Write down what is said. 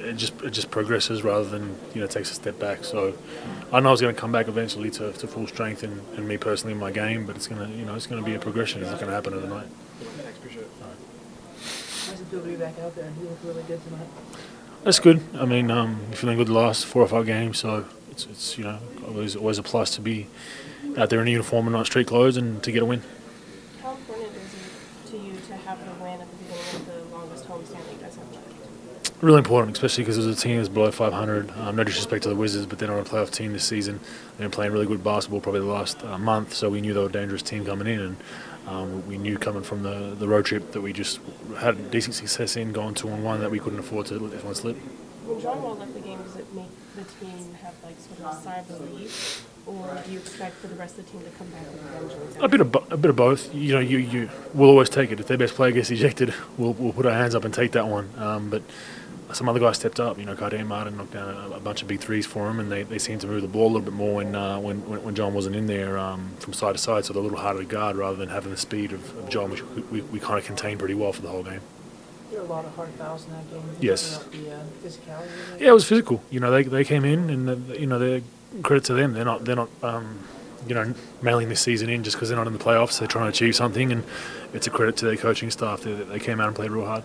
it just it just progresses rather than you know takes a step back. So I know I was going to come back eventually to, to full strength and, and me personally in my game, but it's gonna you know it's going to be a progression. It's not going to happen overnight. Thanks, appreciate it. How's it feel to be back out there? You look really good tonight. That's good. I mean, um, feeling good the last four or five games, so it's, it's you know always always a plus to be out there in a uniform and not street clothes and to get a win. How important is it to you to have the win at the beginning of the longest homestand that you guys have left? Really important, especially because there's a team that's below 500. Um, no disrespect to the Wizards, but they're not a playoff team this season. They've been playing really good basketball probably the last uh, month, so we knew they were a dangerous team coming in. And um, we knew coming from the, the road trip that we just had decent success in going two on one that we couldn't afford to let this one slip. When John Wall left the game, does it make the team have like sort of a sigh of relief, or do you expect for the rest of the team to come back with vengeance? A bit of bo- a bit of both. You know, you, you we'll always take it. If their best player gets ejected, we'll, we'll put our hands up and take that one. Um, but some other guys stepped up. You know, Cartier Martin knocked down a, a bunch of big threes for him, and they, they seemed to move the ball a little bit more when uh, when, when when John wasn't in there um, from side to side, so they're a little harder to guard rather than having the speed of, of John, which we, we, we kind of contained pretty well for the whole game. There were a lot of hard fouls in that game. Yes. The uh, physicality. Yeah, it was physical. You know, they they came in, and uh, you know, they're credit to them. They're not they're not um, you know mailing this season in just because they're not in the playoffs. They're trying to achieve something, and it's a credit to their coaching staff. They, they came out and played real hard.